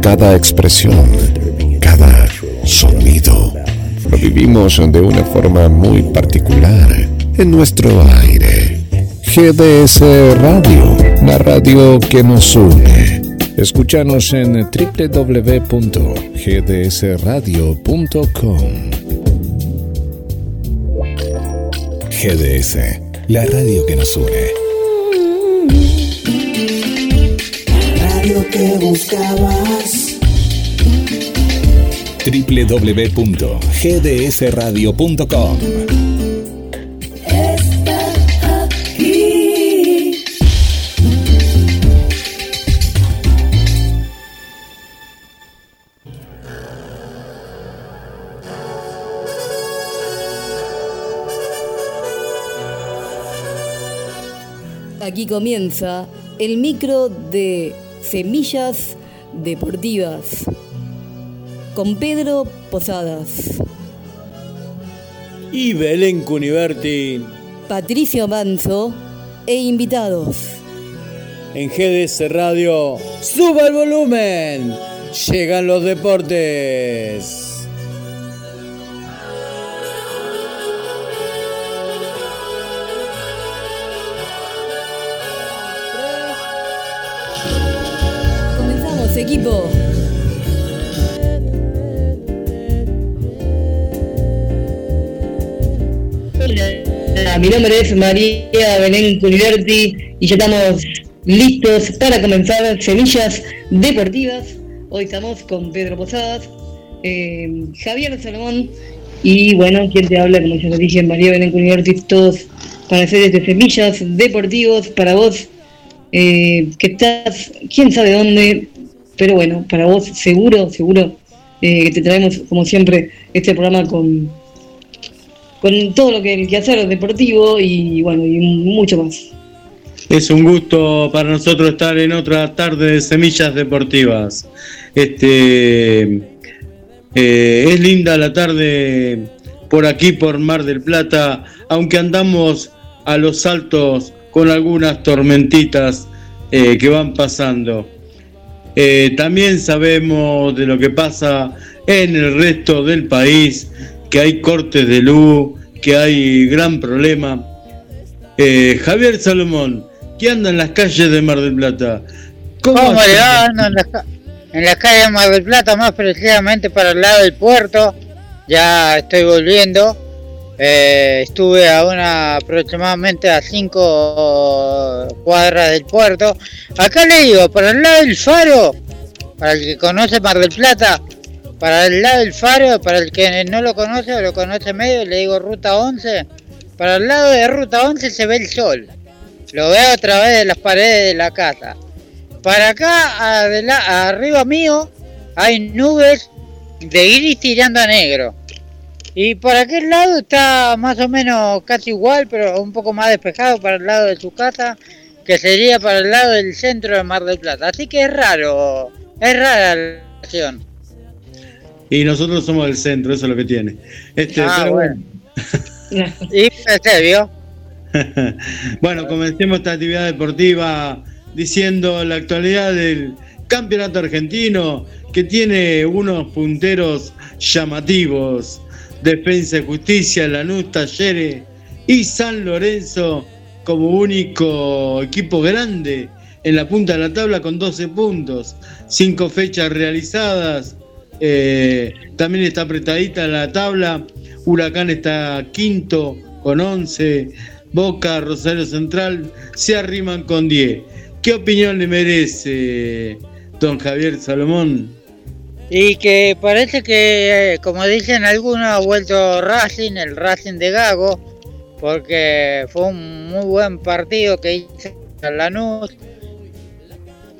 Cada expresión, cada sonido, lo vivimos de una forma muy particular en nuestro aire. GDS Radio, la radio que nos une. Escúchanos en www.gdsradio.com. GDS, la radio que nos une. Que buscabas. www.gdsradio.com. Está aquí. Aquí comienza el micro de Semillas Deportivas con Pedro Posadas, Y Belén Cuniverti Patricio Manzo e invitados. en GDS Radio. ¡Suba el volumen! Llegan los deportes. Equipo. Hola, mi nombre es María Belén Cuniverti y ya estamos listos para comenzar Semillas Deportivas. Hoy estamos con Pedro Posadas, eh, Javier Salomón y bueno, quien te habla, como ya lo dije, María Belén Cuniverti, todos para hacer este Semillas Deportivos para vos eh, que estás, quién sabe dónde, pero bueno, para vos seguro, seguro eh, que te traemos como siempre este programa con, con todo lo que el quehacer deportivo y bueno, y mucho más. Es un gusto para nosotros estar en otra tarde de Semillas Deportivas. Este eh, es linda la tarde por aquí por Mar del Plata, aunque andamos a los saltos con algunas tormentitas eh, que van pasando. Eh, también sabemos de lo que pasa en el resto del país, que hay cortes de luz, que hay gran problema. Eh, Javier Salomón, ¿qué anda en las calles de Mar del Plata? ¿Cómo, hace? le va? Ando en las, ca- en las calles de Mar del Plata, más precisamente para el lado del puerto. Ya estoy volviendo. Eh, estuve a una aproximadamente a 5 cuadras del puerto. Acá le digo, para el lado del faro, para el que conoce Mar del Plata, para el lado del faro, para el que no lo conoce o lo conoce medio, le digo ruta 11. Para el lado de ruta 11 se ve el sol. Lo veo a través de las paredes de la casa. Para acá, arriba mío, hay nubes de gris tirando a negro. Y por aquel lado está más o menos casi igual, pero un poco más despejado para el lado de su casa, que sería para el lado del centro de Mar del Plata. Así que es raro, es rara la situación. Y nosotros somos del centro, eso es lo que tiene. Este, Ah, pero bueno. Y se vio. bueno, comencemos esta actividad deportiva diciendo la actualidad del campeonato argentino que tiene unos punteros llamativos. Defensa y Justicia, Lanús, Talleres y San Lorenzo como único equipo grande en la punta de la tabla con 12 puntos, 5 fechas realizadas. eh, también está apretadita la tabla. Huracán está quinto con 11. Boca, Rosario Central se arriman con 10. ¿Qué opinión le merece don Javier Salomón? Y que parece que, eh, como dicen algunos, ha vuelto Racing, el Racing de Gago, porque fue un muy buen partido que hizo Lanús.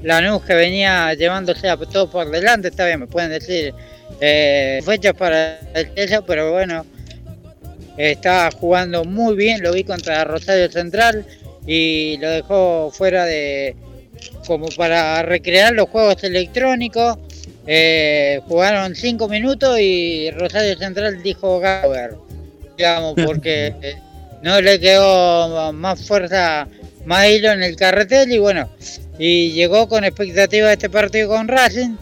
Lanús que venía llevándose a todos por delante, está bien, me pueden decir eh, fechas para eso, pero bueno, estaba jugando muy bien, lo vi contra Rosario Central y lo dejó fuera de como para recrear los juegos electrónicos. Eh, jugaron cinco minutos y Rosario Central dijo Gauer, digamos, porque eh, no le quedó más fuerza, más hilo en el carretel y bueno, y llegó con expectativa de este partido con Racing.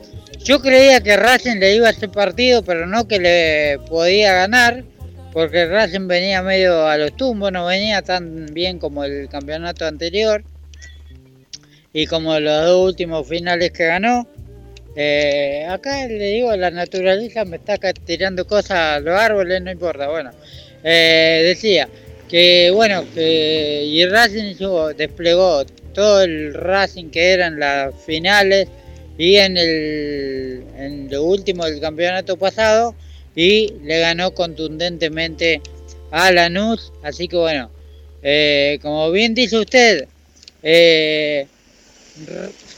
Yo creía que Racing le iba a ese partido, pero no que le podía ganar, porque Racing venía medio a los tumbos, no venía tan bien como el campeonato anterior y como los dos últimos finales que ganó. Eh, acá le digo, la naturaleza me está tirando cosas a los árboles, no importa. Bueno, eh, decía que bueno, que y Racing desplegó todo el Racing que eran las finales y en el en lo último del campeonato pasado y le ganó contundentemente a Lanús. Así que bueno, eh, como bien dice usted,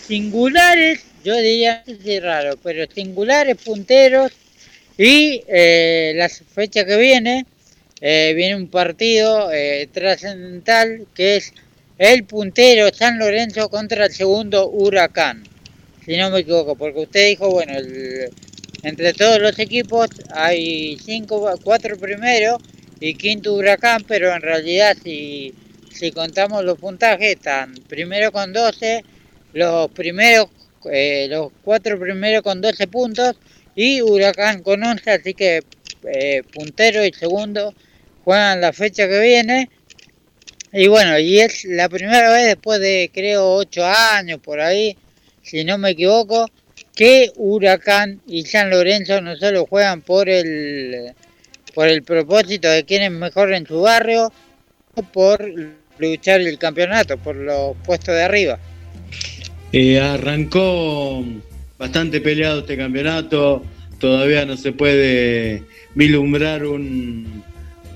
singulares, yo diría, es raro, pero singulares punteros y eh, la fecha que viene, viene un partido trascendental que es el puntero San Lorenzo contra el segundo Huracán, si no me equivoco, porque usted dijo, bueno, entre todos los equipos hay cinco, cuatro primeros y quinto huracán, pero en realidad si, si contamos los puntajes están primero con 12, los primeros, eh, los cuatro primeros con 12 puntos y huracán con 11, así que eh, puntero y segundo juegan la fecha que viene. Y bueno, y es la primera vez después de creo 8 años por ahí, si no me equivoco, que Huracán y San Lorenzo no solo juegan por el por el propósito de quién es mejor en su barrio, por luchar el campeonato, por los puestos de arriba. Eh, arrancó bastante peleado este campeonato, todavía no se puede vislumbrar un,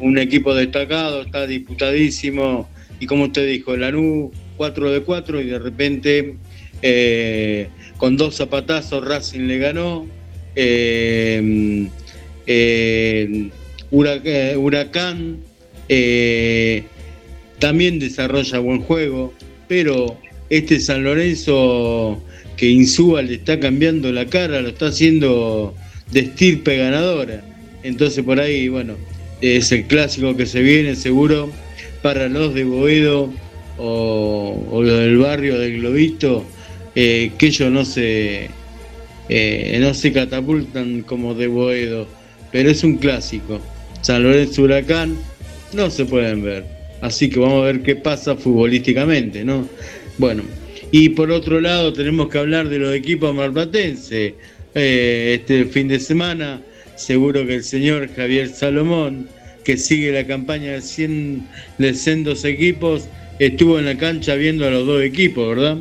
un equipo destacado, está disputadísimo y como usted dijo, Lanú 4 de 4 y de repente eh, con dos zapatazos Racing le ganó. Eh, Huracán también desarrolla buen juego, pero este San Lorenzo que Insúa le está cambiando la cara, lo está haciendo de estirpe ganadora. Entonces por ahí, bueno, es el clásico que se viene seguro para los de Boedo o, los del barrio del Globito eh, que ellos no se, eh, no se catapultan como de Boedo, pero es un clásico. San Lorenzo Huracán no se pueden ver, así que vamos a ver qué pasa futbolísticamente, ¿no? Bueno, y por otro lado tenemos que hablar de los equipos marplatenses. Eh, este fin de semana, seguro que el señor Javier Salomón, que sigue la campaña de 100 de sendos equipos, estuvo en la cancha viendo a los dos equipos, ¿verdad?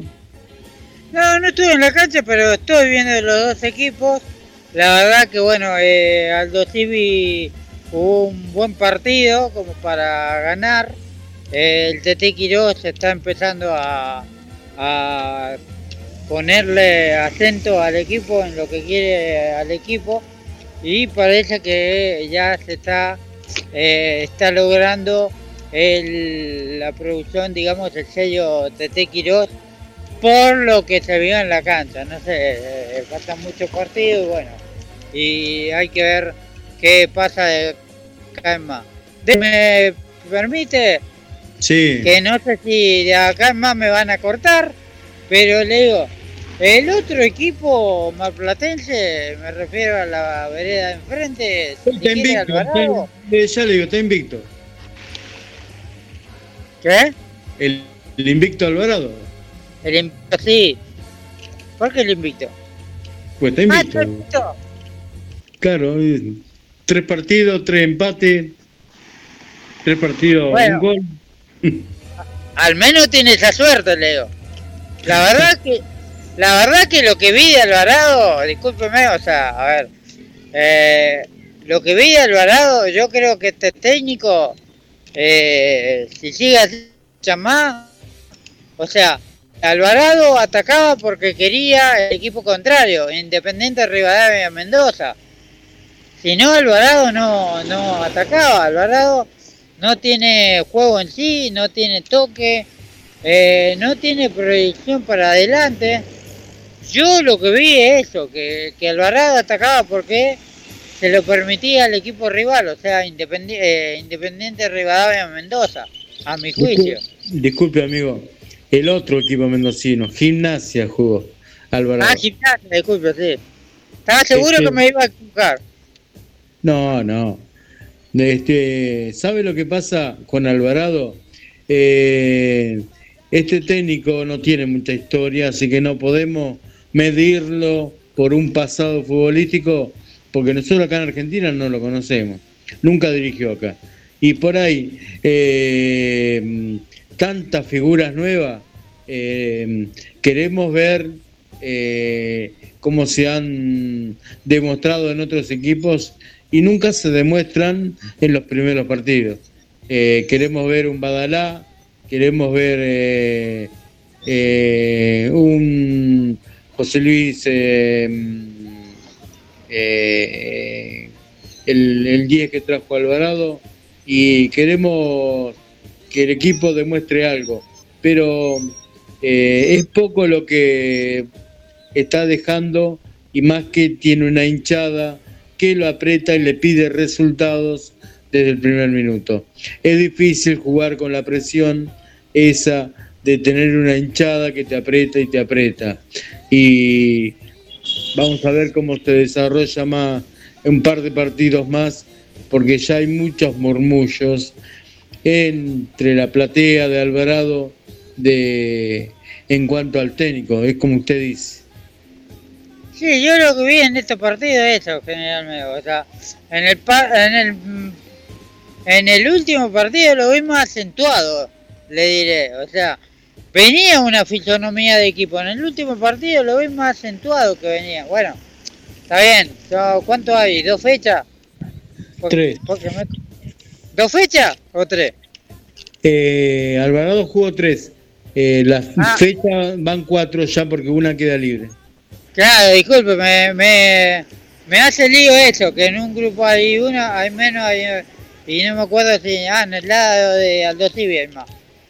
No, no estuve en la cancha, pero estoy viendo los dos equipos. La verdad que bueno, eh, Aldo Civi jugó un buen partido como para ganar. El TT Quiroz está empezando a, ponerle acento al equipo en lo que quiere al equipo y parece que ya se está, eh, está logrando la producción, digamos, el sello TT Quiroz por lo que se vio en la cancha. No sé, eh, faltan muchos partidos y bueno, y hay que ver qué pasa de acá en más. ¿Me permite? Sí. Que no sé si de acá más me van a cortar, pero le digo, el otro equipo marplatense, me refiero a la vereda de enfrente, está invicto, ya le digo, está invicto. ¿Qué? El, el invicto Alvarado. El invicto, sí. ¿Por qué el invicto? Pues está invicto. Ah, claro, tres partidos, tres empates, tres partidos, un gol. Al menos tiene esa suerte, Leo. La verdad que, la verdad que lo que vi de Alvarado, discúlpeme, o sea, a ver, eh, lo que vi de Alvarado, yo creo que este técnico, eh, si sigue así, más, o sea, Alvarado atacaba porque quería el equipo contrario, Independiente Rivadavia Mendoza. Si no, Alvarado no, no atacaba. Alvarado no tiene juego en sí, no tiene toque, eh, no tiene proyección para adelante. Yo lo que vi es eso, que, que Alvarado atacaba porque se lo permitía al equipo rival, o sea, Independiente, eh, Independiente Rivadavia Mendoza, a mi juicio. disculpe amigo, el otro equipo mendocino, Gimnasia jugó Alvarado. Ah, gimnasia, disculpe, sí. Estaba seguro Este- que me iba a equivocar. No, no. Este, ¿Sabe lo que pasa con Alvarado? Eh, este técnico no tiene mucha historia, así que no podemos medirlo por un pasado futbolístico, porque nosotros acá en Argentina no lo conocemos. Nunca dirigió acá. Y por ahí, eh, tantas figuras nuevas, eh, queremos ver cómo se han demostrado en otros equipos y nunca se demuestran en los primeros partidos. Eh, queremos ver un Badalá, queremos ver eh, eh, un José Luis, eh, el, el 10 que trajo Alvarado, y queremos que el equipo demuestre algo. Pero es poco lo que está dejando y más que tiene una hinchada que lo aprieta y le pide resultados desde el primer minuto. Es difícil jugar con la presión esa de tener una hinchada que te aprieta y te aprieta. Y vamos a ver cómo se desarrolla más un par de partidos más, porque ya hay muchos murmullos entre la platea de Alvarado de en cuanto al técnico, es como usted dice. Sí, yo lo que vi en estos partidos es eso, generalmente. O sea, en el, pa- en el, en el último partido lo vi más acentuado, le diré. O sea, venía una fisonomía de equipo. En el último partido lo vi más acentuado que venía. Bueno, está bien. ¿Cuánto hay? ¿Dos fechas? Tres. porque me- ¿Dos fechas o tres? Eh, Alvarado jugó tres. Eh, las Ah. fechas van cuatro ya porque una queda libre. Claro, disculpe, me, me, me hace lío eso, que en un grupo hay una, hay menos, hay- y no me acuerdo si, ah, en el lado de Aldo Civi hay más.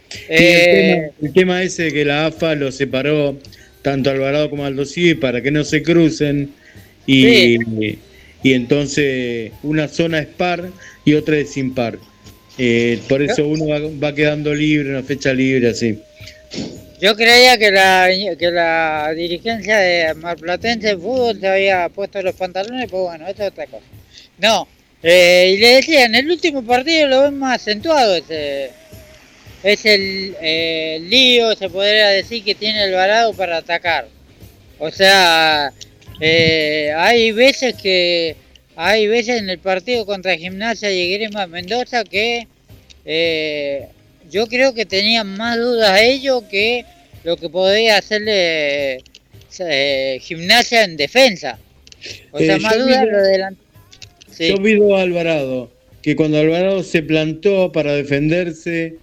Sí, Eh, el, tema, el tema ese de que la AFA lo separó tanto Alvarado como Aldo Civi para que no se crucen y, y entonces una zona es par y otra es impar. Eh, por eso uno va, va quedando libre, una fecha libre así. Yo creía que la, que la dirigencia de Marplatense de fútbol se había puesto los pantalones, pues bueno, eso es otra cosa. No, eh, y le decía, en el último partido lo ven más acentuado ese, es el eh, lío, se podría decir, que tiene Alvarado para atacar. O sea, eh, hay veces que hay veces en el partido contra Gimnasia y Grima Mendoza que eh, yo creo que tenían más dudas ellos que lo que podía hacerle eh, Gimnasia en defensa. O sea, Eh, más dudas lo delante. Sí. Yo vi a Alvarado, que cuando Alvarado se plantó para defenderse,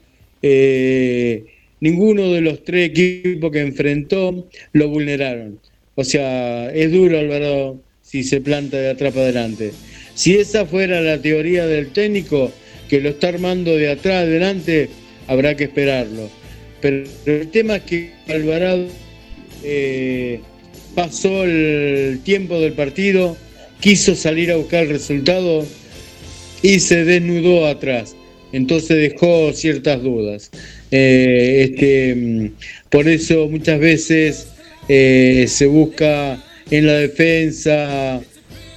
eh, ninguno de los tres equipos que enfrentó lo vulneraron. O sea, es duro Alvarado si se planta de atrás para adelante. Si esa fuera la teoría del técnico, que lo está armando de atrás adelante, habrá que esperarlo. Pero el tema es que Alvarado eh, pasó el tiempo del partido, quiso salir a buscar el resultado y se desnudó atrás. Entonces dejó ciertas dudas. Eh, este, mm, por eso muchas veces eh, se busca en la defensa,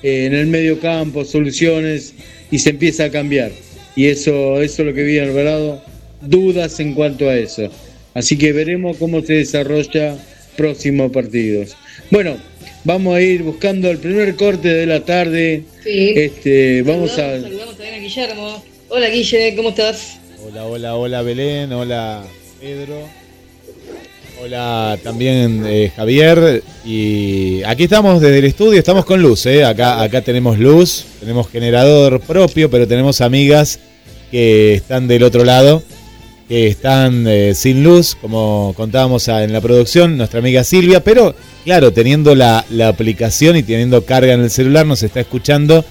en el medio campo, soluciones y se empieza a cambiar. Y eso, eso es lo que vi Alvarado, dudas en cuanto a eso. Así que veremos cómo se desarrolla próximos partidos. Bueno, vamos a ir buscando el primer corte de la tarde. Sí. Este, vamos saludamos, a saludamos también a Guillermo. Hola Guille, ¿cómo estás? Hola, hola, hola Belén, hola Pedro, hola también eh, Javier. Y aquí estamos desde el estudio, estamos con luz, ¿eh? acá, acá tenemos luz, tenemos generador propio, pero tenemos amigas que están del otro lado, que están eh, sin luz, como contábamos en la producción, nuestra amiga Silvia, pero claro, teniendo la, la aplicación y teniendo carga en el celular, nos está escuchando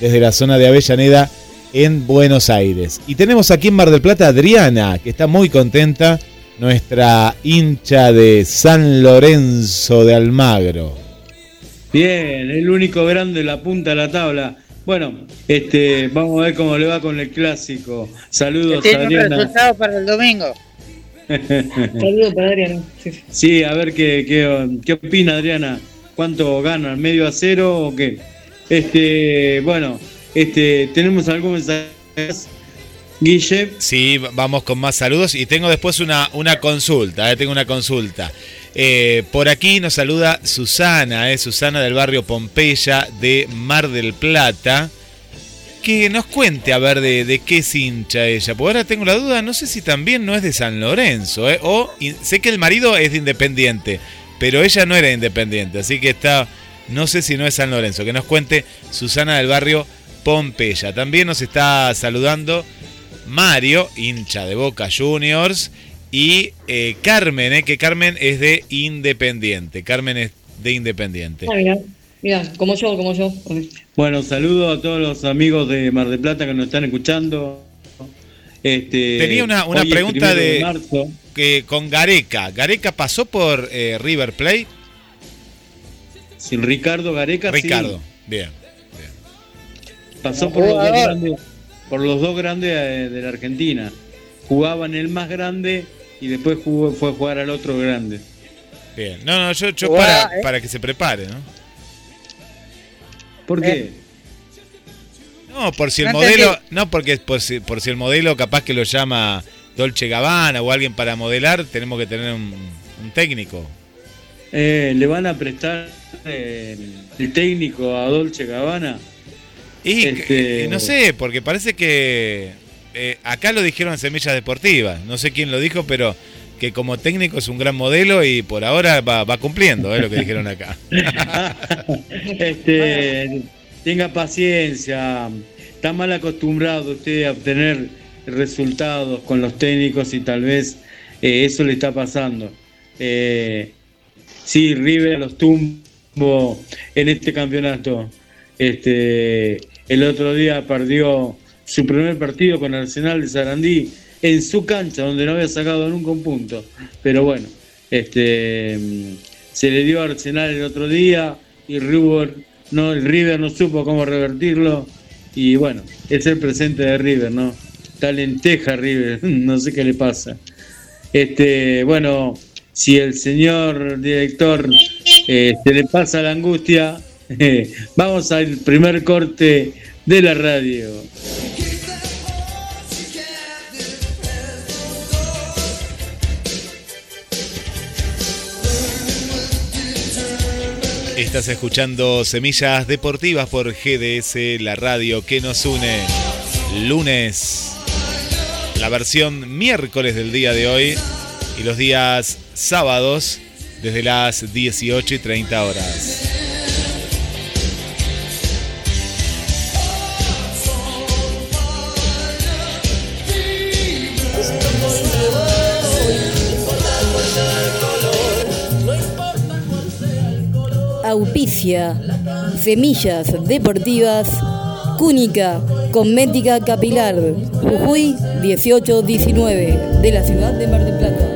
desde la zona de Avellaneda en Buenos Aires. Y tenemos aquí en Mar del Plata a Adriana, que está muy contenta, nuestra hincha de San Lorenzo de Almagro. Bien, el único grande, la punta de la tabla. Bueno, este, vamos a ver cómo le va con el clásico. Saludos, tiene un Adriana. resultado para el domingo. Saludos para Adriana. Sí, a ver qué, qué, opina Adriana. ¿Cuánto ganan? ¿Medio a cero o qué? Este, bueno, este, tenemos algún mensaje. Guille. Sí, vamos con más saludos y tengo después una, una consulta, eh, tengo una consulta. Eh, por aquí nos saluda Susana, eh, Susana del barrio Pompeya de Mar del Plata. Que nos cuente a ver de, qué es hincha ella. Porque ahora tengo la duda, no sé si también no es de San Lorenzo. Eh, o sé que el marido es de Independiente, pero ella no era independiente. Así que está, no sé si no es San Lorenzo. Que nos cuente Susana del barrio Pompeya. También nos está saludando Mario, hincha de Boca Juniors. Y eh, Carmen, eh, que Carmen es de Independiente. Carmen es de Independiente. Ah, mira, mira, como yo, como yo. Bueno, saludo a todos los amigos de Mar del Plata que nos están escuchando. Este, Tenía una, una pregunta de, que con Gareca. ¿Gareca pasó por eh, River Plate? Sin Ricardo Gareca, Ricardo, bien, Pasó por los, dos grandes, por los dos grandes de la Argentina. Jugaba en el más grande y después jugó, fue a jugar al otro grande. Bien, no, no, yo, yo para, eh. para que se prepare, ¿no? ¿Por qué? Eh. No, por si el modelo, no porque por si, por si el modelo capaz que lo llama Dolce Gabbana o alguien para modelar, tenemos que tener un, técnico. Eh, ¿Le van a prestar el técnico a Dolce Gabbana? Y este, no sé, porque parece que eh, acá lo dijeron Semillas Deportivas, no sé quién lo dijo, pero que como técnico es un gran modelo y por ahora va, cumpliendo, es lo que dijeron acá. este, tenga paciencia, está mal acostumbrado usted a obtener resultados con los técnicos y tal vez eh, eso le está pasando. Eh, sí, River los tumbo en este campeonato. Este, el otro día perdió su primer partido con Arsenal de Sarandí en su cancha, donde no había sacado nunca un punto. Pero bueno, este, se le dio a Arsenal el otro día y River no, el River no supo cómo revertirlo. Y bueno, es el presente de River, ¿no? Está lenteja River, no sé qué le pasa. Este, bueno, si el señor director eh, se le pasa la angustia, vamos al primer corte de la radio. Estás escuchando Semillas Deportivas por GDS, la radio que nos une. Lunes, la versión miércoles del día de hoy y los días sábados desde las 18 y 30 horas. Auspicia Semillas Deportivas Cúnica Cosmética Capilar Jujuy 1819 de la ciudad de Mar del Plata.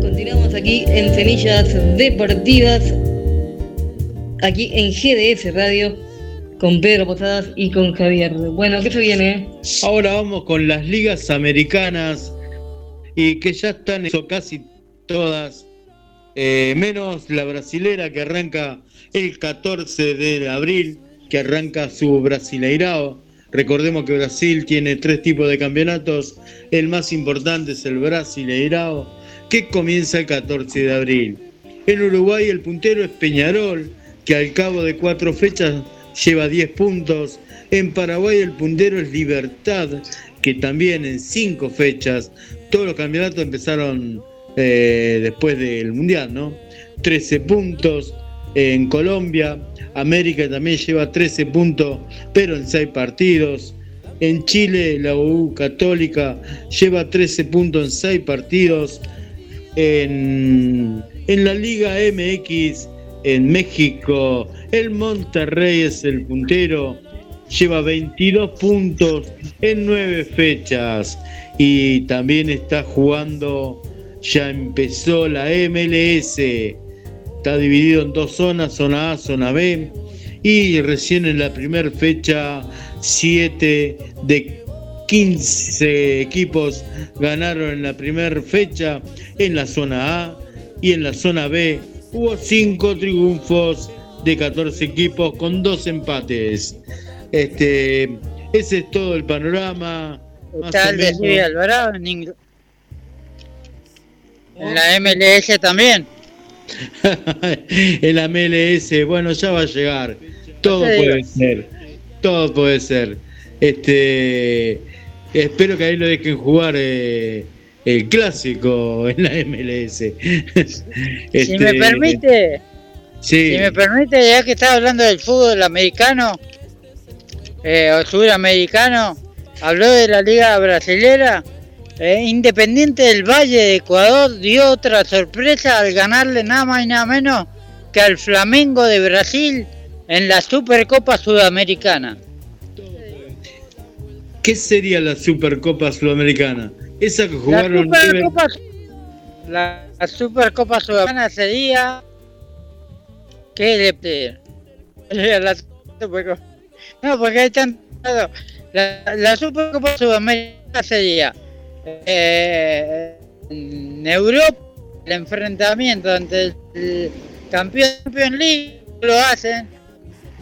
Continuamos aquí en Semillas Deportivas, aquí en GDS Radio con Pedro Posadas y con Javier. Bueno, ¿qué se viene? Ahora vamos con las ligas americanas y que ya están eso casi todas, eh, menos la brasilera que arranca el 14 de abril, que arranca su Brasileirao. Recordemos que Brasil tiene tres tipos de campeonatos, el más importante es el Brasileirao, que comienza el 14 de abril. En Uruguay el puntero es Peñarol, que al cabo de cuatro fechas lleva 10 puntos. En Paraguay el puntero es Libertad, que también en 5 fechas, todos los campeonatos empezaron eh, después del Mundial, ¿no? 13 puntos. En Colombia, América también lleva 13 puntos, pero en 6 partidos. En Chile, la U Católica lleva 13 puntos en 6 partidos. En, en la Liga MX, en México, el Monterrey es el puntero, lleva 22 puntos en 9 fechas. Y también está jugando, ya empezó la MLS, está dividido en dos zonas, zona A, zona B, y recién en la primera fecha 7 de 15 equipos ganaron en la primera fecha en la zona A y en la zona B hubo 5 triunfos de 14 equipos con dos empates. Este, ese es todo el panorama. el de. Civi Alvarado en, Ingl- en la MLS también. el MLS, bueno, ya va a llegar. Todo No puede ser. Todo puede ser. Este, espero que ahí lo dejen jugar eh, el clásico en la MLS. Si Este, me permite, sí. si me permite, ya que estaba hablando del fútbol americano eh, o sudamericano, habló de la liga brasilera. eh, Independiente del Valle de Ecuador dio otra sorpresa al ganarle nada más y nada menos que al Flamengo de Brasil en la Supercopa Sudamericana. ¿Qué sería la Supercopa Sudamericana? Esa que La jugaron River- Supercopa, la, la Supercopa Sudamericana sería que le la Supercopa- no porque hay tanto la, la Supercopa Sudamericana sería eh, en Europa el enfrentamiento entre el campeón Champions League lo hacen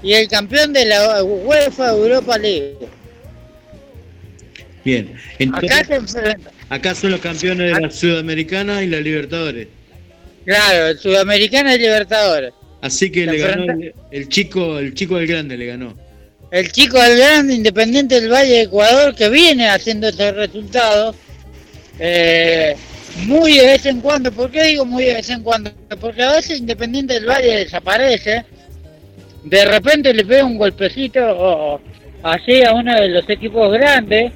y el campeón de la UEFA Europa League Bien. Entonces, acá se enfrentan acá son los campeones de la Sudamericana y la Libertadores. claro Sudamericana y Libertadores Así que le ganó el, el chico, el chico del grande le ganó. El chico del grande Independiente del Valle de Ecuador que viene haciendo estos resultados eh, muy de vez en cuando. ¿Por qué digo muy de vez en cuando? Porque a veces Independiente del Valle desaparece, de repente le pega un golpecito o así a uno de los equipos grandes.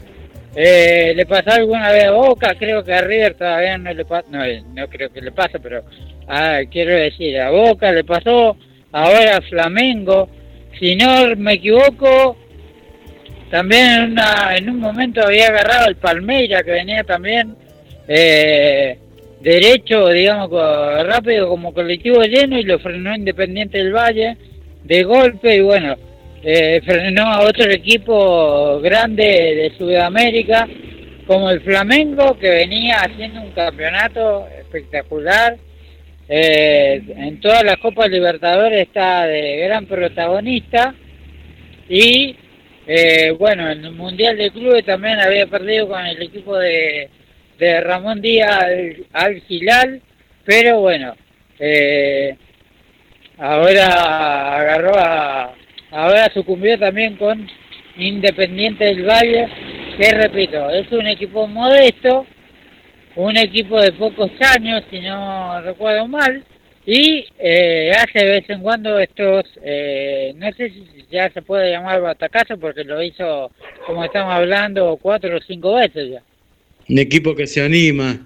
Eh, le pasó alguna vez a Boca, creo que a River todavía no le pasa, no, no creo que le pase, pero ah, quiero decir, a Boca le pasó, ahora a Flamengo, si no me equivoco, también en, una- en un momento había agarrado el Palmeira que venía también eh, derecho, digamos, rápido como colectivo lleno y lo frenó Independiente del Valle de golpe y bueno, eh, frenó a otro equipo grande de Sudamérica como el Flamengo que venía haciendo un campeonato espectacular. Eh, en todas las Copas Libertadores está de gran protagonista y eh, bueno, en el Mundial de Clubes también había perdido con el equipo de, de Ramón Díaz al, al Gilal, pero bueno, eh, ahora agarró a, ahora sucumbió también con Independiente del Valle, que repito, es un equipo modesto, un equipo de pocos años, si no recuerdo mal, y eh, hace de vez en cuando estos, eh, no sé si ya se puede llamar batacazo porque lo hizo, como estamos hablando, cuatro o cinco veces ya. Un equipo que se anima.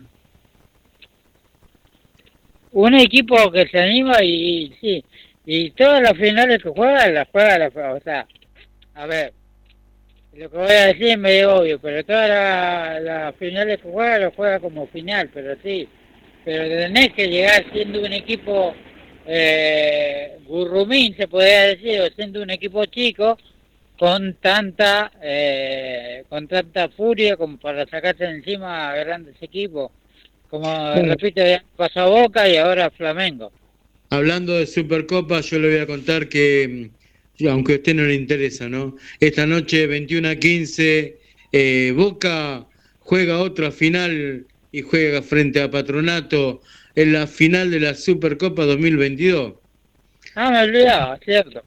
Un equipo que se anima y, y sí, y todas las finales que juega, las juega, las, o sea, a ver, lo que voy a decir es medio obvio, pero todas la- las finales que juega, lo juega como final, pero sí, pero tenés que llegar siendo un equipo eh, gurrumín, se podría decir, o siendo un equipo chico, con tanta eh, con tanta furia como para sacarse de encima a grandes equipos, como Bueno. repito, ya pasó Boca y ahora Flamengo. Hablando de Supercopa, yo le voy a contar que, mm, aunque a usted no le interesa, ¿no? Esta noche, 21 a 15, eh, Boca juega otra final y juega frente a Patronato en la final de la Supercopa 2022. Ah, me olvidaba, cierto.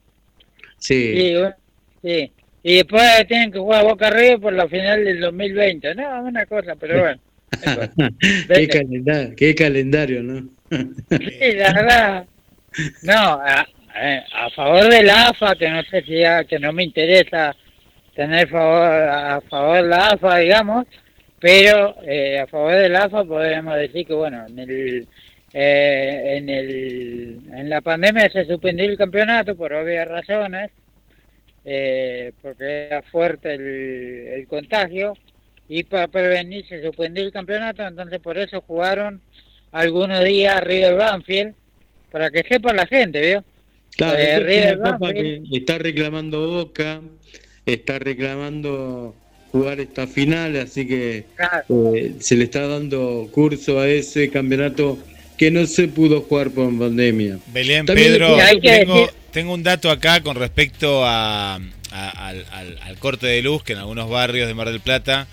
Sí. Sí, bueno, sí. Y después tienen que jugar Boca River por la final del 2020. No, una cosa, pero bueno. qué, calendario, qué calendario, ¿no? Sí, la verdad. No, a, a favor de la AFA, que no sé si ya, que no me interesa tener favor, a favor la AFA, digamos, pero eh, a favor de la AFA podríamos decir que, bueno, en el, eh, en el, en la pandemia se suspendió el campeonato por obvias razones, eh, porque era fuerte el, el contagio, y para prevenir se suspendió el campeonato, entonces por eso jugaron algunos días River Banfield, para que sepa la gente, ¿vio? Claro, Eh, es River una que está reclamando Boca, está reclamando jugar esta final, así que Claro. eh, se le está dando curso a ese campeonato que no se pudo jugar por pandemia. Belén, También Pedro, tengo, decir- tengo un dato acá con respecto a, a- al, al- al corte de luz, que en algunos barrios de Mar del Plata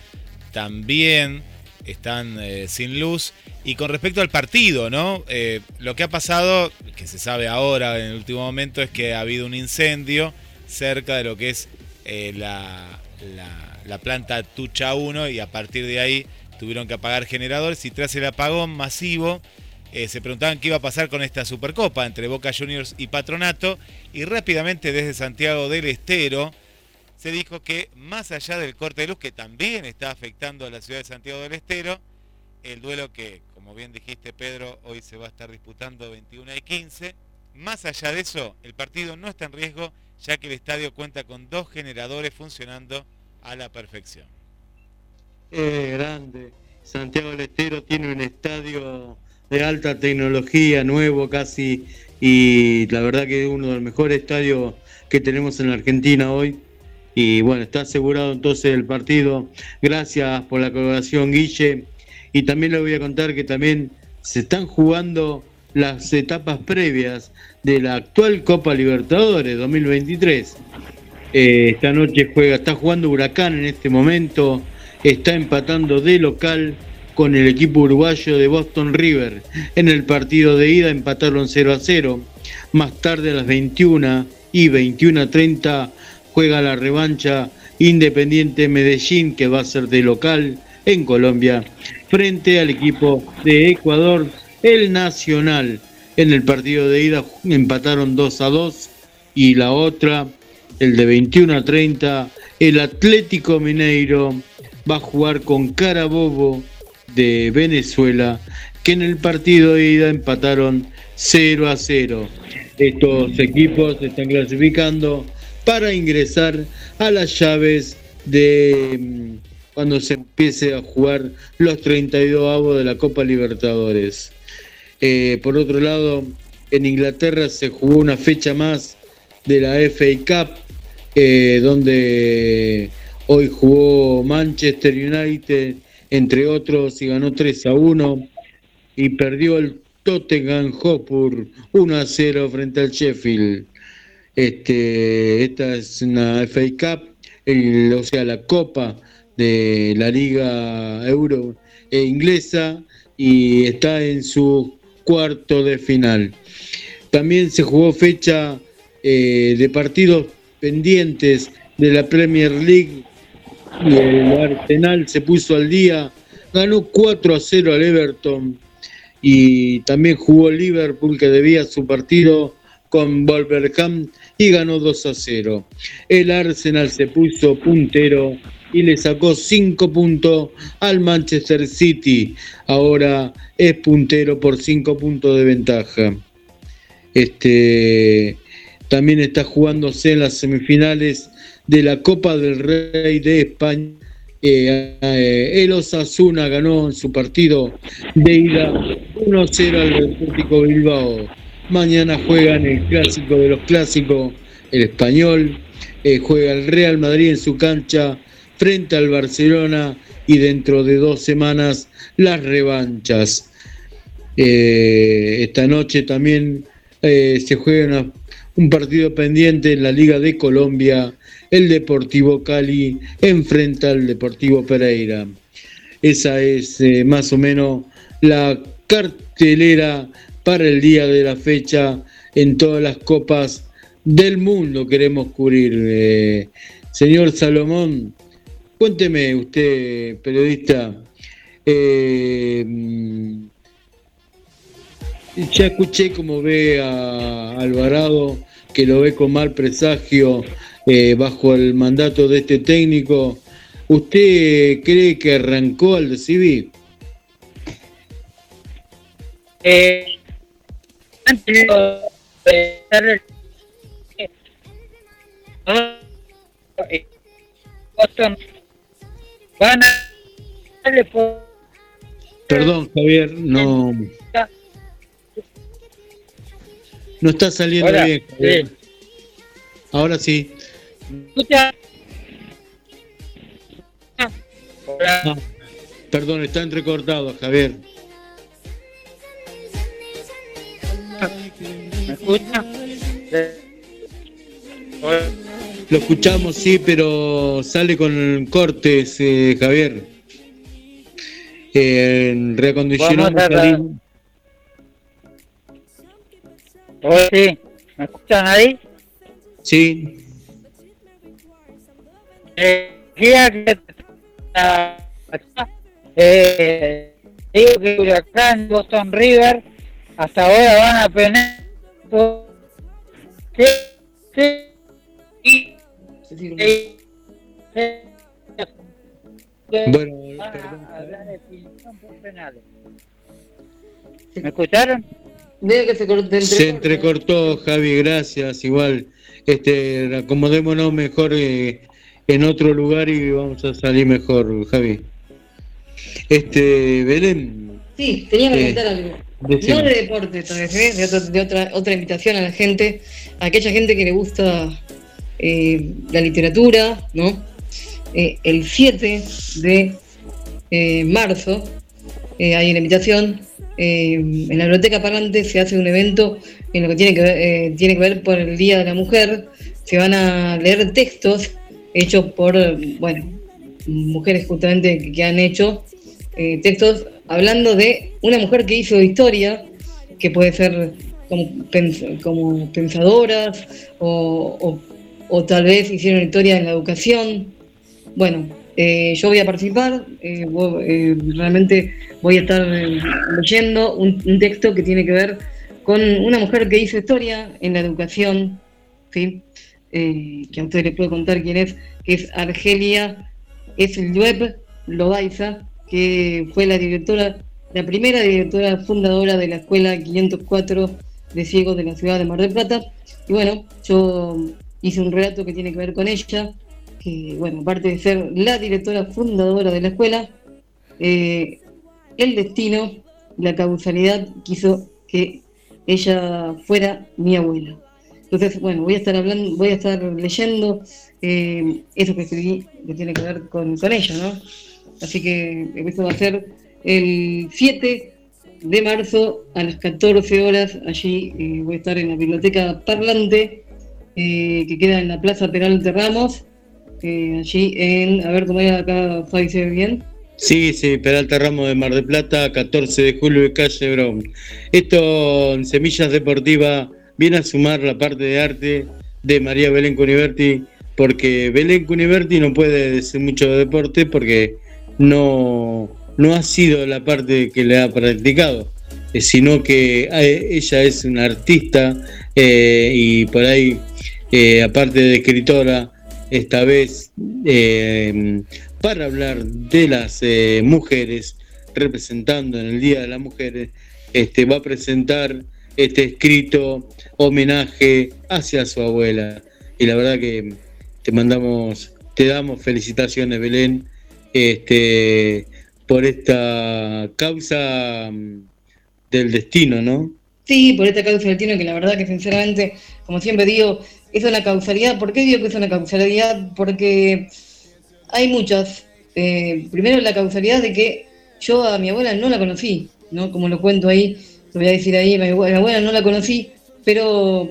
también están eh, sin luz. Y con respecto al partido, ¿no? Eh, lo que ha pasado, que se sabe ahora en el último momento, es que ha habido un incendio cerca de lo que es eh, la, la- la planta Tucha 1 y a partir de ahí tuvieron que apagar generadores y tras el apagón masivo se preguntaban qué iba a pasar con esta Supercopa entre Boca Juniors y Patronato y rápidamente desde Santiago del Estero se dijo que más allá del corte de luz que también está afectando a la ciudad de Santiago del Estero, el duelo que, como bien dijiste Pedro, hoy se va a estar disputando 21 y 15, más allá de eso, el partido no está en riesgo ya que el estadio cuenta con dos generadores funcionando a la perfección. Es grande. Santiago del Estero tiene un estadio de alta tecnología, nuevo casi, y la verdad que es uno de los mejores estadios que tenemos en la Argentina hoy. Y bueno, está asegurado entonces el partido. Gracias por la colaboración, Guille. Y también le voy a contar que también se están jugando las etapas previas de la actual Copa Libertadores 2023. Eh, esta noche juega, está jugando Huracán en este momento, está empatando de local con el equipo uruguayo de Boston River. En el partido de ida empataron 0 a 0. Más tarde a las 21 y 21 a 30 juega la revancha Independiente Medellín que va a ser de local en Colombia frente al equipo de Ecuador, el Nacional. En el partido de ida empataron 2 a 2 y la otra, el de 21 a 30, el Atlético Mineiro va a jugar con Carabobo de Venezuela, que en el partido de ida empataron 0 a 0. Estos equipos están clasificando para ingresar a las llaves de mm, cuando se empiece a jugar los 32 avos de la Copa Libertadores. Eh, por otro lado, en Inglaterra se jugó una fecha más de la FA Cup, eh, donde hoy jugó Manchester United, entre otros, y ganó 3 a 1, y perdió el Tottenham Hotspur 1 a 0 frente al Sheffield. Este, esta es una FA Cup, el- o sea, la Copa de la Liga Euro eh, inglesa y está en su cuarto de final. También se jugó fecha eh, de partidos pendientes de la Premier League y el Arsenal se puso al día, ganó 4 a 0 al Everton y también jugó Liverpool que debía su partido con Wolverhampton y ganó 2 a 0. El Arsenal se puso puntero y le sacó 5 puntos al Manchester City. Ahora es puntero por 5 puntos de ventaja. Este también está jugándose en las semifinales de la Copa del Rey de España. Eh, eh, el Osasuna ganó en su partido de ida 1-0 al Atlético Bilbao. Mañana juegan el clásico de los clásicos, el español. eh, juega el Real Madrid en su cancha frente al Barcelona y dentro de dos semanas las revanchas. Eh, esta noche también eh, se juega un partido pendiente en la Liga de Colombia. El Deportivo Cali enfrenta al Deportivo Pereira. Esa es más o menos la cartelera para el día de la fecha en todas las copas del mundo queremos cubrir. Eh, señor Salomón, cuénteme usted, periodista, eh, ya escuché cómo ve a Alvarado, que lo ve con mal presagio eh, bajo el mandato de este técnico. ¿Usted cree que arrancó al de eh, Boston van a darle por Perdón, Javier, no. No está saliendo Hola, bien. Javier. Ahora sí. Ah, perdón, está entrecortado, Javier. ¿Me escucha? Lo escuchamos, sí, pero sale con cortes, eh, Javier. Eh, reacondicionamos la sí. ¿Me escuchan ahí? Sí, Eh, eh, digo que Huracán Boston River hasta ahora van a penar sí, sí, y- y- sí, bueno, perdón. a hablar de definición por penales. ¿Me escucharon? Veo que se cortó Se entrecortó, Javi, gracias. Igual, este, acomodémonos mejor eh, en otro lugar y vamos a salir mejor, Javi. Este, Belén, Sí, tenía que comentar algo. No de deporte, esta vez, ¿eh? de, otro- de otra, otra invitación a la gente, a aquella gente que le gusta eh, la literatura, ¿no? Eh, el 7 de eh, marzo hay una invitación. en la Biblioteca Parlante se hace un evento en lo que tiene que, ver, tiene que ver por el Día de la Mujer. Se van a leer textos hechos por, bueno, mujeres justamente que, que han hecho textos hablando de una mujer que hizo historia, que puede ser como, como pensadoras o, o- tal vez hicieron historia en la educación. Bueno, eh, yo voy a participar, eh, eh, realmente voy a estar leyendo un, texto que tiene que ver con una mujer que hizo historia en la educación, ¿sí? Que a ustedes les puedo contar quién es, que es Argelia es el web Lobaiza, que fue la directora, la primera directora fundadora de la escuela 504 de ciegos de la ciudad de Mar del Plata. Y bueno, yo hice un relato que tiene que ver con ella, que bueno, aparte de ser la directora fundadora de la escuela, eh, el destino, la causalidad quiso que ella fuera mi abuela. Entonces, bueno, voy a estar hablando, voy a estar leyendo eh, eso que escribí que tiene que ver con, con ella, ¿no? Así que eso va a ser el 7 de marzo a las 14 horas. Allí eh, voy a estar en la biblioteca Parlante, eh, que queda en la Plaza Peralta Ramos. eh, allí en, a ver cómo era acá, Fabi, ¿se ve bien? Sí, sí, Peralta Ramos de Mar del Plata, 14 de julio de calle Brown. Esto en Semillas Deportivas viene a sumar la parte de arte de María Belén Cuniverti, porque Belén Cuniverti no puede decir mucho de deporte porque no, no ha sido la parte que le ha practicado, eh, sino que eh, ella es una artista eh, y por ahí, aparte de escritora, esta vez para hablar de las mujeres, representando en el Día de las Mujeres, este, va a presentar este escrito homenaje hacia su abuela. Y la verdad que te mandamos, te damos felicitaciones, Belén, este, por esta causa mm, del destino, ¿no? Sí, por esta causa del destino, que la verdad que sinceramente, como siempre digo, es una causalidad. ¿Por qué digo que es una causalidad? Porque hay muchas. Eh, primero la causalidad de que yo a mi abuela no la conocí, ¿no? Como lo cuento ahí, lo voy a decir ahí, abue- mi abuela no la conocí, pero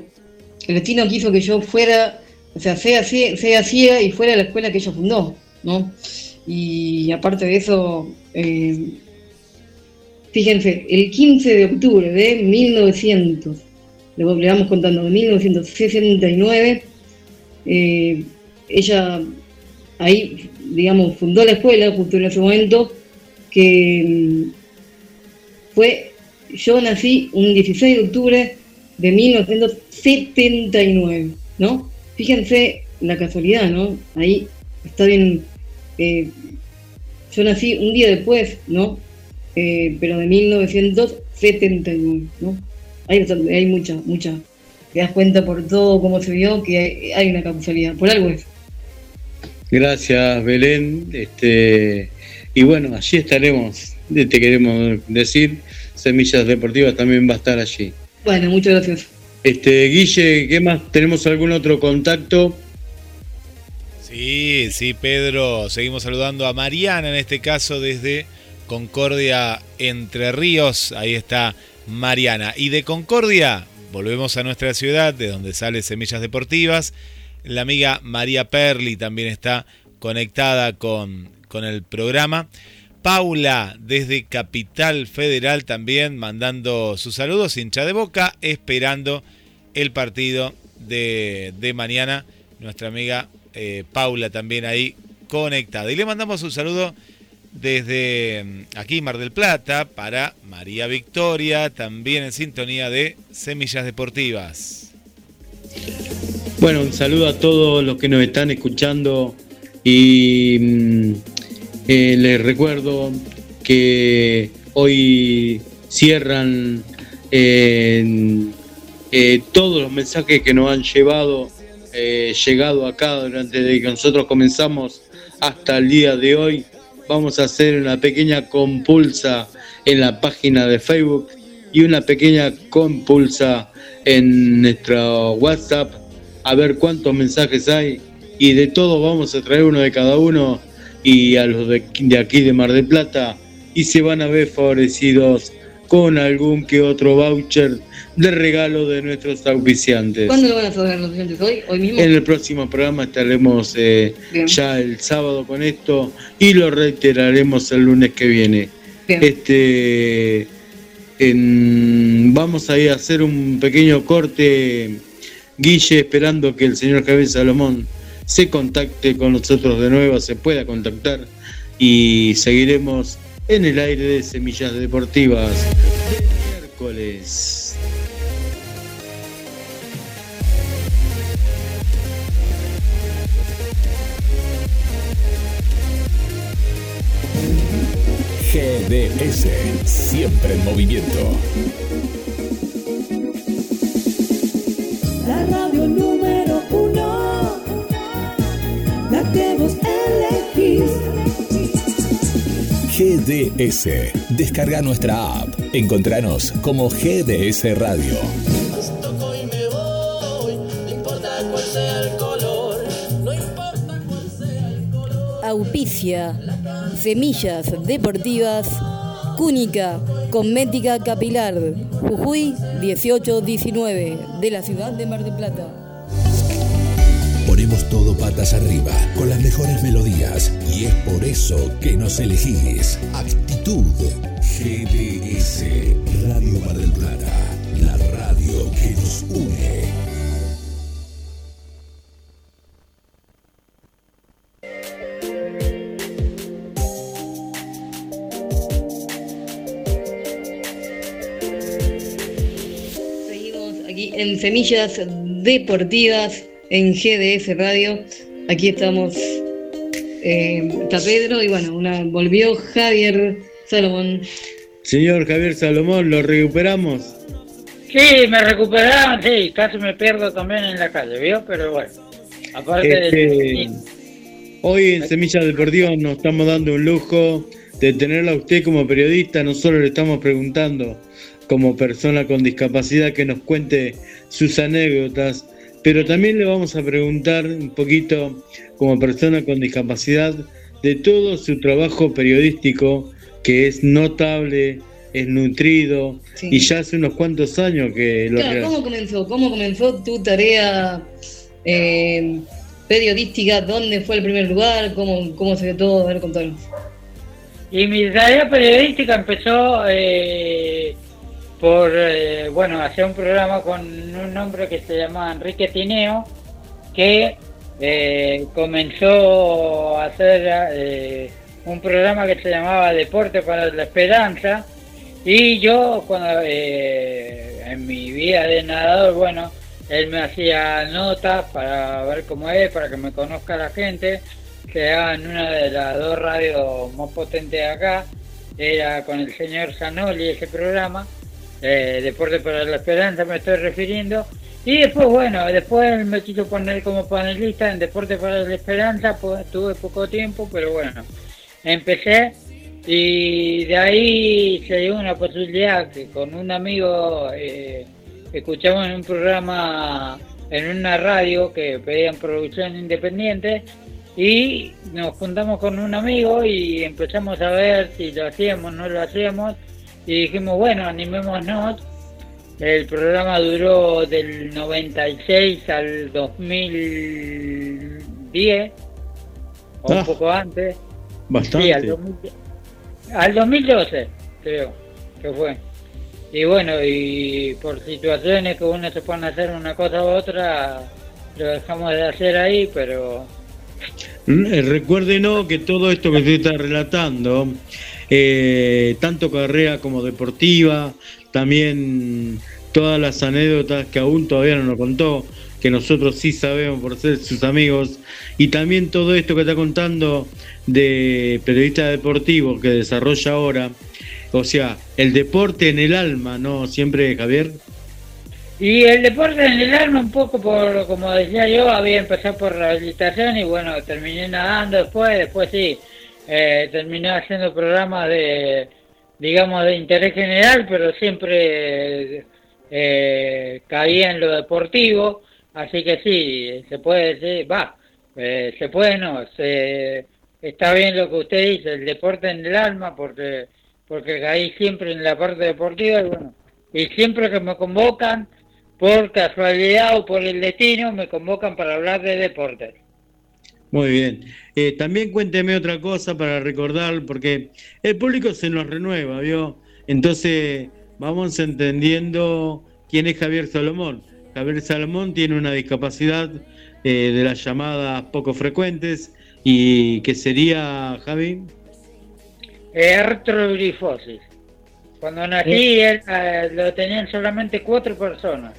el destino quiso que yo fuera, o sea, sea, sea ciega y fuera a la escuela que ella fundó, ¿no? Y aparte de eso, eh, fíjense, el 15 de octubre de 1900, le vamos contando, de 1969, eh, ella ahí, digamos, fundó la escuela justo en ese momento, que mm, fue, yo nací un 16 de octubre de 1979, ¿no? Fíjense la casualidad, ¿no? Ahí está bien, eh, yo nací un día después, ¿no? Eh, pero de 1979, ¿no? Hay, hay mucha, mucha. Te das cuenta por todo cómo se vio que hay, hay una causalidad, por algo es. Gracias, Belén. Este, y bueno, allí estaremos, te queremos decir, Semillas Deportivas también va a estar allí. Bueno, muchas gracias. Este, Guille, ¿qué más? ¿Tenemos algún otro contacto? Sí, sí, Pedro. Seguimos saludando a Mariana, en este caso desde Concordia Entre Ríos. Ahí está Mariana. Y de Concordia volvemos a nuestra ciudad, de donde sale Semillas Deportivas. La amiga María Perli también está conectada con, con el programa. Paula desde Capital Federal también mandando sus saludos, hincha de boca, esperando el partido de, de mañana. Nuestra amiga eh, Paula también ahí conectada. Y le mandamos un saludo desde mm, aquí, Mar del Plata, para María Victoria, también en sintonía de Semillas Deportivas. Bueno, un saludo a todos los que nos están escuchando y mm, eh, les recuerdo que hoy cierran eh, eh, todos los mensajes que nos han llevado, llegado acá durante que nosotros comenzamos hasta el día de hoy vamos a hacer una pequeña compulsa en la página de Facebook y una pequeña compulsa en nuestro WhatsApp a ver cuántos mensajes hay y de todo vamos a traer uno de cada uno y a los de, aquí de Mar del Plata y se van a ver favorecidos con algún que otro voucher de regalo de nuestros auspiciantes. ¿Cuándo lo van a saber los auspiciantes? ¿Hoy? ¿Hoy mismo? En el próximo programa estaremos eh, ya el sábado con esto y lo reiteraremos el lunes que viene. Este, vamos a ir a hacer un pequeño corte, Guille, esperando que el señor Javier Salomón se contacte con nosotros de nuevo, se pueda contactar y seguiremos en el aire de Semillas Deportivas miércoles. GDS, siempre en movimiento. La radio número uno, la que vos elegís. GDS, descarga nuestra app. Encontranos como GDS Radio. Auspicia Semillas Deportivas, Cúnica, Cosmética Capilar, Jujuy 1819, de la ciudad de Mar del Plata. Ponemos todo patas arriba, con las mejores melodías, y es por eso que nos elegís. Actitud GDS, Radio Mar del Plata, la radio que nos une. en Semillas Deportivas en GDS Radio. Aquí estamos, eh, está Pedro y bueno, una, volvió Javier Salomón. Señor Javier Salomón, ¿lo recuperamos? Sí, me recuperaron, sí, casi me pierdo también en la calle, ¿vio? Pero bueno, aparte Este, de... Hoy en Semillas Deportivas nos estamos dando un lujo de tenerla a usted como periodista. Nosotros le estamos preguntando como persona con discapacidad que nos cuente sus anécdotas, pero también le vamos a preguntar un poquito como persona con discapacidad de todo su trabajo periodístico que es notable, es nutrido Sí. y ya hace unos cuantos años que lo Claro, realiza. ¿cómo comenzó? ¿Cómo comenzó tu tarea eh, periodística? ¿Dónde fue el primer lugar? ¿Cómo, cómo se dio todo? A ver, contanos. Y mi tarea periodística empezó eh, por, eh, bueno, hacer un programa con un hombre que se llama Enrique Tineo, que eh, comenzó a hacer eh, un programa que se llamaba Deporte para la Esperanza, y yo cuando eh, en mi vida de nadador, bueno, él me hacía notas para ver cómo es, para que me conozca la gente, que en una de las dos radios más potentes de acá, era con el señor Zanoli ese programa, eh, Deporte para la Esperanza me estoy refiriendo, y después bueno, después me quiso poner como panelista en Deporte para la Esperanza, pues tuve poco tiempo, pero bueno, empecé y de ahí se dio una posibilidad que con un amigo eh, escuchamos en un programa, en una radio que pedían producción independiente y nos juntamos con un amigo y empezamos a ver si lo hacíamos, no lo hacíamos y dijimos, bueno, animémonos. El programa duró del 96 al 2010 o un Ah. poco antes. Bastante. Sí, al, 2000 al 2012, creo que fue. Y bueno, y por situaciones que uno se pone a hacer una cosa u otra, lo dejamos de hacer ahí, pero Eh, Recuérdenos que todo esto que usted está relatando, eh, tanto carrera como deportiva, también todas las anécdotas que aún todavía no nos contó, que nosotros sí sabemos por ser sus amigos, y también todo esto que está contando de periodista deportivo que desarrolla ahora, o sea, el deporte en el alma, ¿no? Siempre, Javier. Y el deporte en el alma un poco por, como decía yo, había empezado por rehabilitación y bueno, terminé nadando después, después sí, eh, terminé haciendo programas de, digamos, de interés general, pero siempre eh, caía en lo deportivo, así que sí, se puede decir, va, eh, se puede no, se, está bien lo que usted dice, el deporte en el alma, porque, porque caí siempre en la parte deportiva y bueno, y siempre que me convocan, por casualidad o por el destino, me convocan para hablar de deportes. Muy bien. Eh, también cuénteme otra cosa para recordar, porque el público se nos renueva, ¿vio? Entonces vamos entendiendo quién es Javier Salomón. Javier Salomón tiene una discapacidad eh, de las llamadas poco frecuentes y que sería, Javi, Artrogrifosis. Cuando nací él, eh, lo tenían solamente cuatro personas.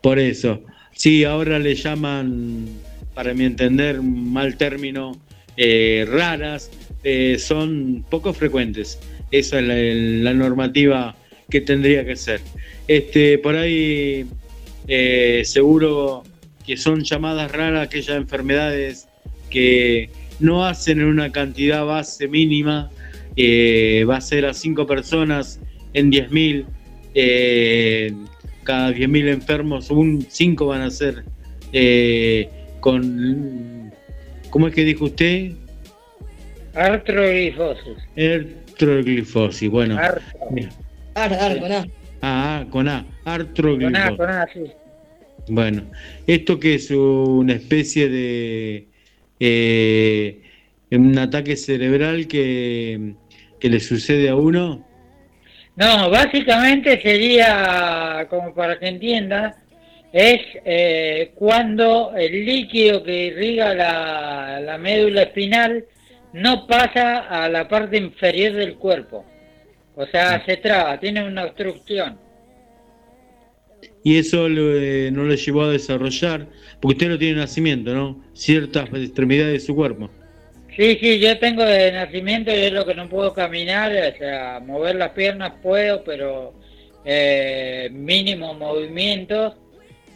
por eso. Sí, ahora le llaman, para mi entender, mal término, eh, raras, eh, son poco frecuentes. Esa es la, normativa que tendría que ser. Este, por ahí eh, seguro que son llamadas raras aquellas enfermedades que no hacen en una cantidad base mínima, va a ser a cinco personas en 10.000, eh, cada 10.000 enfermos, un 5 van a ser con, ¿cómo es que dijo usted? Artrogrifosis. Artroglifosis, bueno. Artro. Ar, ar, con A. Ah, ah, con A, Con A, artroglifosis. con A, sí. Bueno, esto que es una especie de eh, un ataque cerebral que, que le sucede a uno. No, básicamente sería, como para que entienda, es eh, cuando el líquido que irriga la, la médula espinal no pasa a la parte inferior del cuerpo. O sea, se traba, tiene una obstrucción. Y eso le- no le llevó a desarrollar, porque usted no tiene nacimiento, ¿no? Ciertas extremidades de su cuerpo. Sí, sí, yo tengo de nacimiento y es lo que no puedo caminar, o sea, mover las piernas puedo, pero eh, mínimo movimientos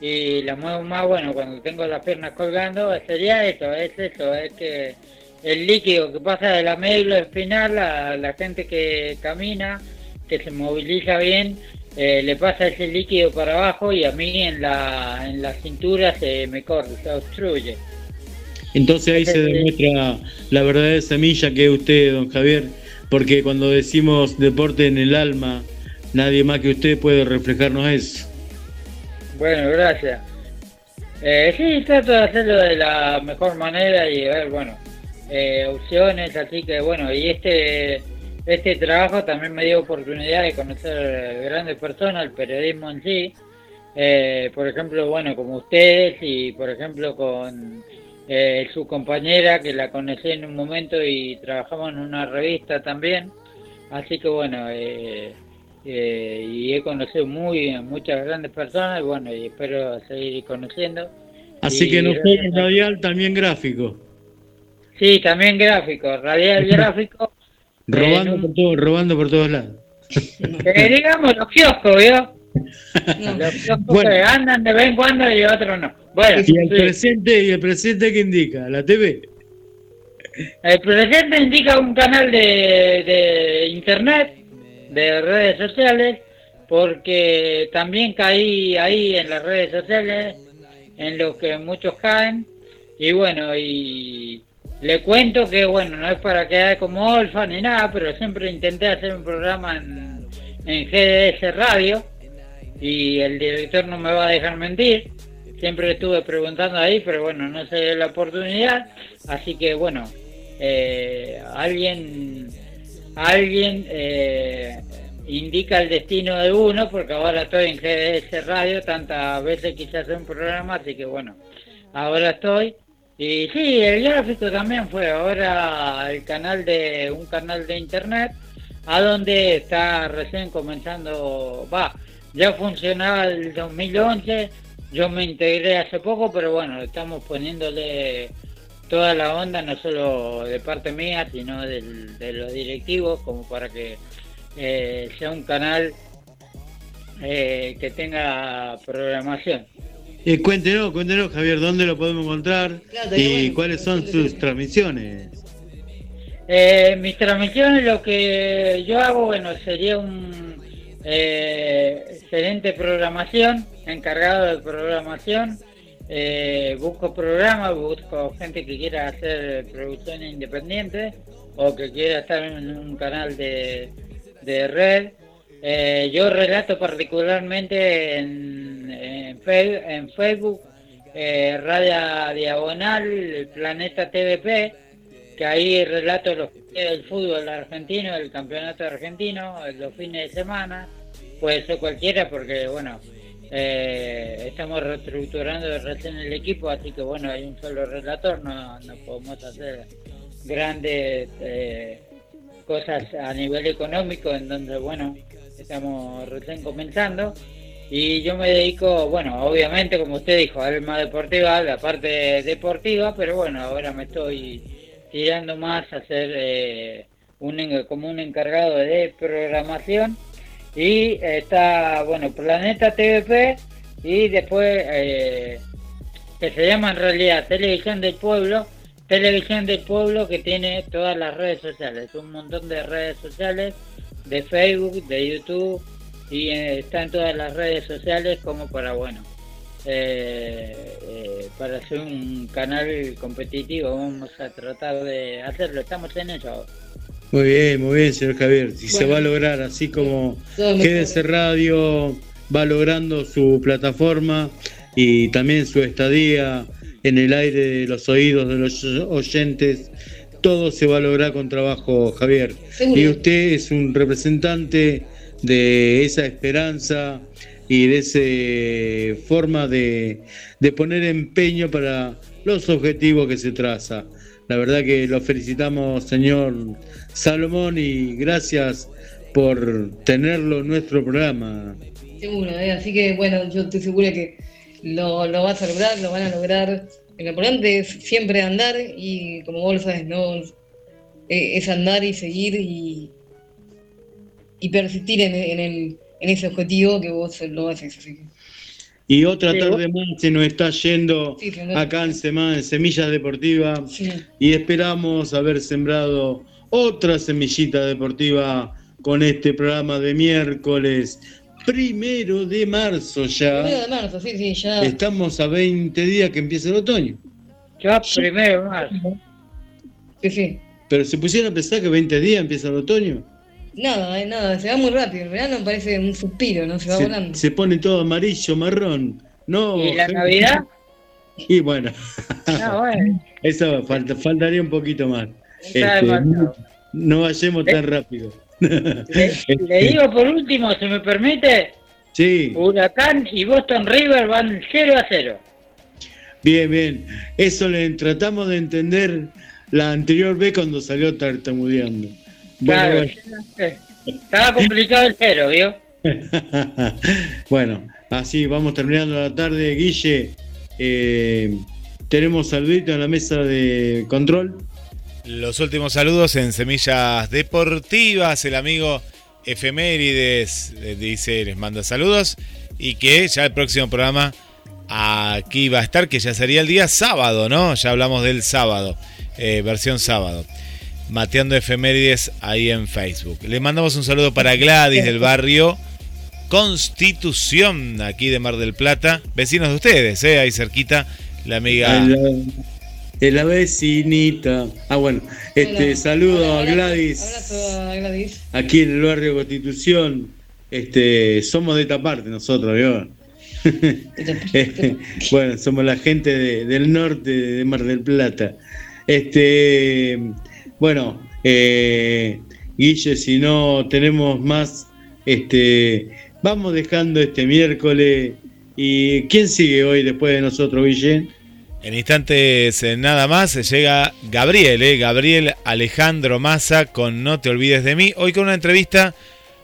y las muevo más, bueno, cuando tengo las piernas colgando, sería eso, es eso, es que el líquido que pasa de la médula espinal a la gente que camina, que se moviliza bien, eh, le pasa ese líquido para abajo y a mí en la, en la cintura se me corre, se obstruye. Entonces ahí se demuestra la verdadera semilla que es usted, don Javier, porque cuando decimos deporte en el alma, nadie más que usted puede reflejarnos eso. Bueno, gracias. Eh, sí, trato de hacerlo de la mejor manera y ver, bueno, eh, opciones, así que bueno, y este este trabajo también me dio oportunidad de conocer grandes personas, el periodismo en sí, Eh, por ejemplo, bueno, como ustedes y por ejemplo con eh, su compañera que la conocí en un momento y trabajamos en una revista también, así que bueno, eh, eh, y he conocido muy muchas grandes personas y bueno, y espero seguir conociendo. Así Y que no fue radial, también gráfico. Sí, también gráfico, radial gráfico. Robando, en por todo- robando por todos lados. eh, digamos los kioscos, ¿vio? Los kioscos Bueno. que andan de vez en cuando y otros no. Bueno, Y el sí, presente, y el presente que indica, la TV. el presente indica un canal de, de internet, de redes sociales, porque también caí ahí en las redes sociales, en lo que muchos caen, y bueno, y le cuento que bueno, no es para quedar como Olfa ni nada, pero siempre intenté hacer un programa en, en GDS Radio, y el director no me va a dejar mentir, siempre estuve preguntando ahí, pero bueno, no se dio la oportunidad, así que bueno, eh, alguien, alguien eh, indica el destino de uno, porque ahora estoy en GDS Radio, tantas veces quise hacer un programa, así que bueno, ahora estoy. Y sí, el gráfico también fue ahora el canal de un canal de internet, a donde está recién comenzando, va, ya funcionaba el 2011, yo me integré hace poco, pero bueno, estamos poniéndole toda la onda, no solo de parte mía, sino de los directivos, como para que eh, sea un canal eh, que tenga programación. Eh, cuéntenos, cuéntenos, Javier, ¿dónde lo podemos encontrar y cuáles son sus transmisiones? Eh, mis transmisiones, lo que yo hago, bueno, sería un excelente programación, encargado de programación. Busco programas, busco gente que quiera hacer producción independiente o que quiera estar en un canal de, de red. Eh, yo relato particularmente en, en, Facebook, eh, Radio Diagonal, Planeta TVP, que ahí relato los del fútbol argentino, el campeonato argentino, los fines de semana, puede ser cualquiera porque, bueno, eh, estamos reestructurando recién el equipo, así que, bueno, hay un solo relator, no, no podemos hacer grandes cosas a nivel económico en donde, bueno, estamos recién comenzando. Y yo me dedico, bueno, obviamente, como usted dijo, al más deportiva, la parte deportiva, pero bueno, ahora me estoy tirando más a hacer eh, un, como un encargado de programación. Y está, bueno, Planeta TVP y después, eh, que se llama en realidad Televisión del Pueblo, Televisión del Pueblo que tiene todas las redes sociales, un montón de redes sociales, de Facebook, de YouTube, y eh, está en todas las redes sociales como para, bueno, eh, eh, para hacer un canal competitivo, vamos a tratar de hacerlo, estamos en ello Muy bien, muy bien, señor Javier. Si se va a lograr, así como GDS Radio va logrando su plataforma y también su estadía en el aire de los oídos de los oyentes. Todo se va a lograr con trabajo, Javier. Y usted es un representante de esa esperanza y de esa forma de, de poner empeño para los objetivos que se traza. La verdad que lo felicitamos, señor Salomón, y gracias por tenerlo en nuestro programa. Seguro, ¿eh? así que bueno, yo estoy segura que lo, lo vas a lograr, lo van a lograr. Lo importante es siempre andar y como vos lo sabes, ¿no? Es andar y seguir y, y persistir en, en, el, en ese objetivo que vos lo haces. Así Y otra tarde más se nos está yendo acá en, en Semillas Deportivas y esperamos haber sembrado otra semillita deportiva con este programa de miércoles primero de marzo ya. Primero de marzo, sí, sí, ya. Estamos a 20 días que empieza el otoño. Ya, primero de marzo. Sí, sí. Pero se pusieron a pensar que 20 días empieza el otoño. Nada, eh, nada, se va muy rápido. El verano parece un suspiro, ¿no? Se va volando. Se pone todo amarillo, marrón. No, ¿Y la Navidad? Y bueno. Ah, bueno. Eso falta, faltaría un poquito más. Este, no vayamos tan rápido. Le, digo por último, si me permite. Sí. Huracán y Boston River van 0 a 0. Bien, bien. Eso le tratamos de entender la anterior vez cuando salió tartamudeando. Bueno, estaba complicado el cero, ¿vio? bueno, así vamos terminando la tarde. Guille, eh, tenemos saludito en la mesa de control. Los últimos saludos en Semillas Deportivas. El amigo Efemérides eh, dice, les manda saludos. Y que ya el próximo programa aquí va a estar, que ya sería el día sábado, ¿no? Ya hablamos del sábado, eh, versión sábado. Mateando Efemérides ahí en Facebook. Le mandamos un saludo para Gladys del barrio Constitución, aquí de Mar del Plata. Vecinos de ustedes, ¿eh? ahí cerquita, la amiga. De la vecinita. Ah, bueno, este saludo a Gladys. Abrazo a Gladys. Aquí en el barrio Constitución. Este, somos de esta parte nosotros, ¿vio? bueno, somos la gente de- del norte de Mar del Plata. Este, bueno, eh, Guille, si no tenemos más, este, vamos dejando este miércoles. ¿Y quién sigue hoy después de nosotros, Guille? En instantes eh, nada más llega Gabriel, eh, Gabriel Alejandro Massa con No te olvides de mí. Hoy con una entrevista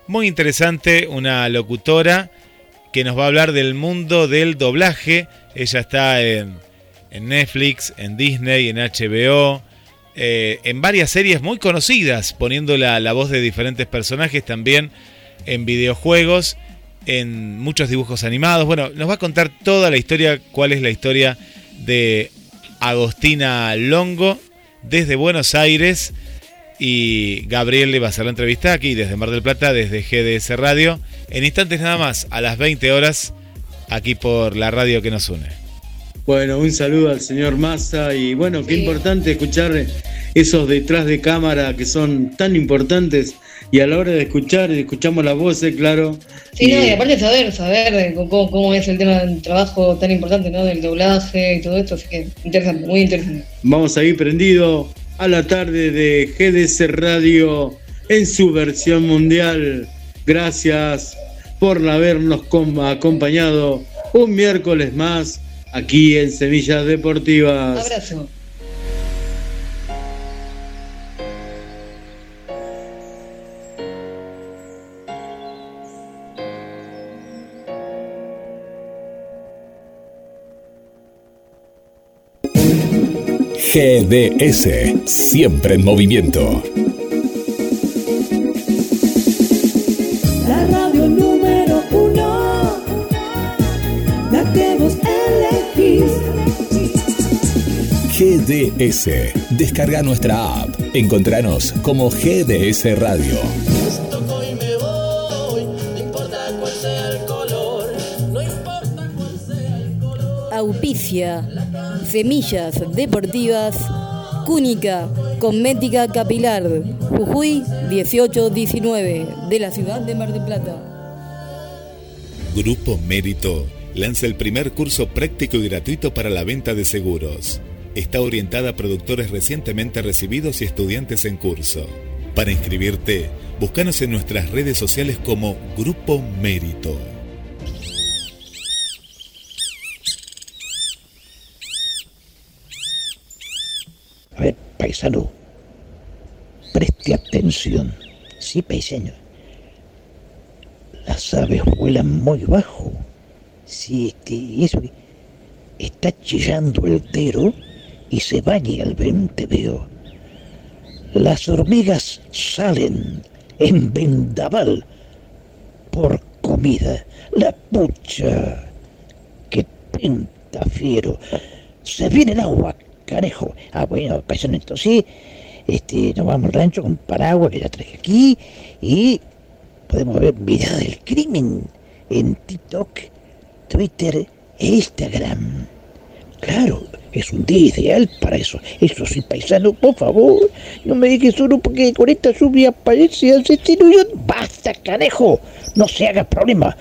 muy interesante, una locutora que nos va a hablar del mundo del doblaje. Ella está en, en Netflix, en Disney, en HBO, eh, en varias series muy conocidas, poniendo la, la voz de diferentes personajes también en videojuegos, en muchos dibujos animados. Bueno, nos va a contar toda la historia, cuál es la historia de Agostina Longo desde Buenos Aires y Gabriel le va a hacer la entrevista aquí desde Mar del Plata, desde GDS Radio, en instantes nada más, a las 20 horas, aquí por la radio que nos une. Bueno, un saludo al señor Massa y bueno, qué importante escuchar esos detrás de cámara que son tan importantes y a la hora de escuchar, escuchamos las voces, claro. Sí, no, y aparte saber, saber cómo, cómo es el tema del trabajo tan importante, ¿no? Del doblaje y todo esto, así que interesante, muy interesante. Vamos a ir prendido a la tarde de GDC Radio en su versión mundial. Gracias por habernos com- acompañado un miércoles más aquí en Semillas Deportivas. Abrazo. GDS, siempre en movimiento. GDS, descarga nuestra app. Encontranos como GDS Radio. Toco y me voy, no importa cuál sea el color, no importa cuál sea el color. Auspicia. Semillas Deportivas. Cúnica. Cosmética Capilar. Jujuy 1819. De la ciudad de Mar del Plata. Grupo Mérito lanza el primer curso práctico y gratuito para la venta de seguros. Está orientada a productores recientemente recibidos y estudiantes en curso. Para inscribirte, búscanos en nuestras redes sociales como Grupo Mérito. A ver, paisano, preste atención. Sí, paisano. Las aves vuelan muy bajo. Sí, este, eso está chillando el tero y se baña al veo. Las hormigas salen en vendaval por comida. La pucha, que penta fiero. Se viene el agua, carejo. Ah, bueno, paisano, entonces este, nos vamos al rancho con paraguas que ya traje aquí y podemos ver videos del crimen en TikTok, Twitter e Instagram. Claro, es un día ideal para eso. Eso sí, paisano, por favor, no me dejes solo porque con esta lluvia parece asesino. Yo... Basta, carejo, no se haga problema.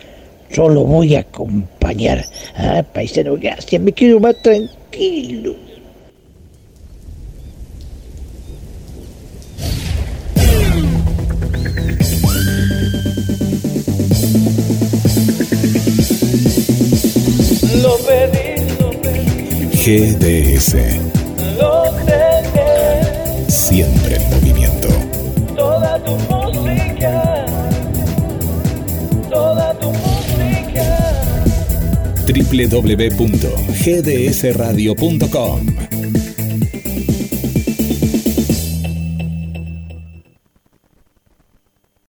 Solo voy a acompañar. Ah, paisano, gracias, me quedo más tranquilo. Lo lo GDS, siempre en movimiento. toda tu música, toda tu música. www.gdsradio.com